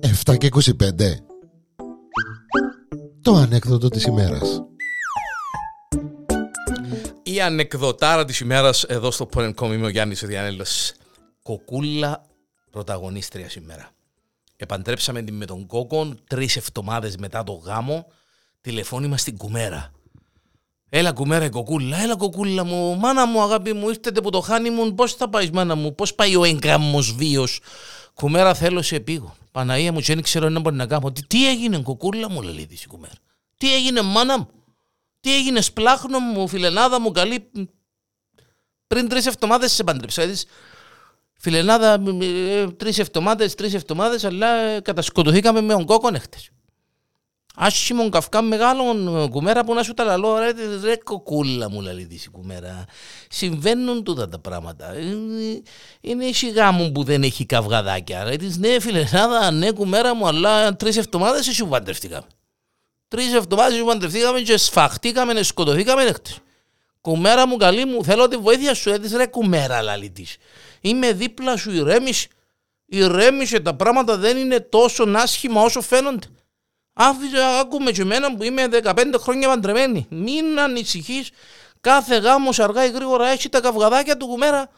Εφτά και 25 Το ανέκδοτο της ημέρας Η ανεκδοτάρα της ημέρας εδώ στο Porn.com είμαι ο Γιάννης Διανέλος. Κοκούλα πρωταγωνίστρια σήμερα. Επαντρέψαμε την με τον Κόκον τρεις εβδομάδες μετά το γάμο τηλεφώνημα στην Κουμέρα. Έλα κουμέρα η κοκούλα, έλα κοκούλα μου, μάνα μου αγάπη μου, ήρθετε που το χάνει μου, πώς θα πάεις μάνα μου, πώς πάει ο εγκάμμος βίος; Κουμέρα θέλω σε επίγω. Παναία μου και δεν ξέρω να μπορεί να κάνω. Τι, τι έγινε κοκούλα μου λέει η κουμέρα. Τι έγινε μάνα μου; Τι έγινε σπλάχνο μου, φιλενάδα μου, καλή. Πριν τρεις εβδομάδες σε παντρεψα. Φιλενάδα, ε, τρεις εβδομάδες, τρεις εβδομάδες, αλλά ε, κατασκοτωθήκαμε με τον κόκκον έχτε. Άσχημον καυκά μεγάλον κουμέρα που να σου τα λαλώ, ρε, ρε κοκούλα μου λέει η κουμέρα. Συμβαίνουν τούτα τα πράγματα. Είναι, είναι σιγά μου που δεν έχει καυγαδάκια. Ρε, της ναι φιλενάδα, ναι κουμέρα μου, αλλά τρεις εβδομάδες εσύ παντρευτήκαμε. Τρεις εβδομάδες εσύ παντρευτήκαμε και σφαχτήκαμε, σκοτωθήκαμε νέχτες. Κουμέρα μου καλή μου, θέλω τη βοήθεια σου, έτσι ρε κουμέρα λαλή της. Είμαι δίπλα σου, ηρέμησε. Ηρέμησε, τα πράγματα δεν είναι τόσο άσχημα όσο φαίνονται. Άφησε, άκουμε και εμένα που είμαι 15 χρόνια παντρεμένη. Μην ανησυχείς, κάθε γάμος αργά ή γρήγορα έχει τα καυγαδάκια του κουμέρα.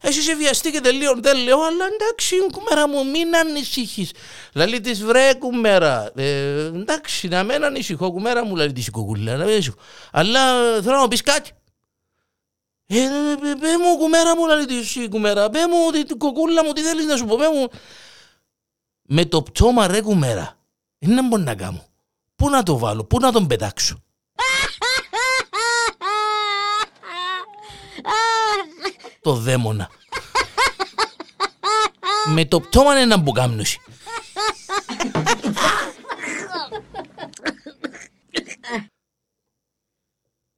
Εσύ σε βιαστεί και τελείω, δεν λέω, αλλά εντάξει κουμέρα μου, μην ανησυχείς. Λαλή της βρε κουμέρα, ε, εντάξει να μην ανησυχώ κουμέρα μου, λαλή της η κουκούλα, αλλά θέλω να μου πεις κάτι. Ε, πέ μου κουμέρα μου, λαλή της η κουμέρα, πέ μου την κοκούλα μου, τι θέλεις να σου πω, πέ μου. Με το πτώμα ρε κουμέρα. Δεν μπορώ να κάνω. Πού να το βάλω, πού να τον πετάξω. το δαίμονα. Με το πτώμα είναι να μπουκάμνωση.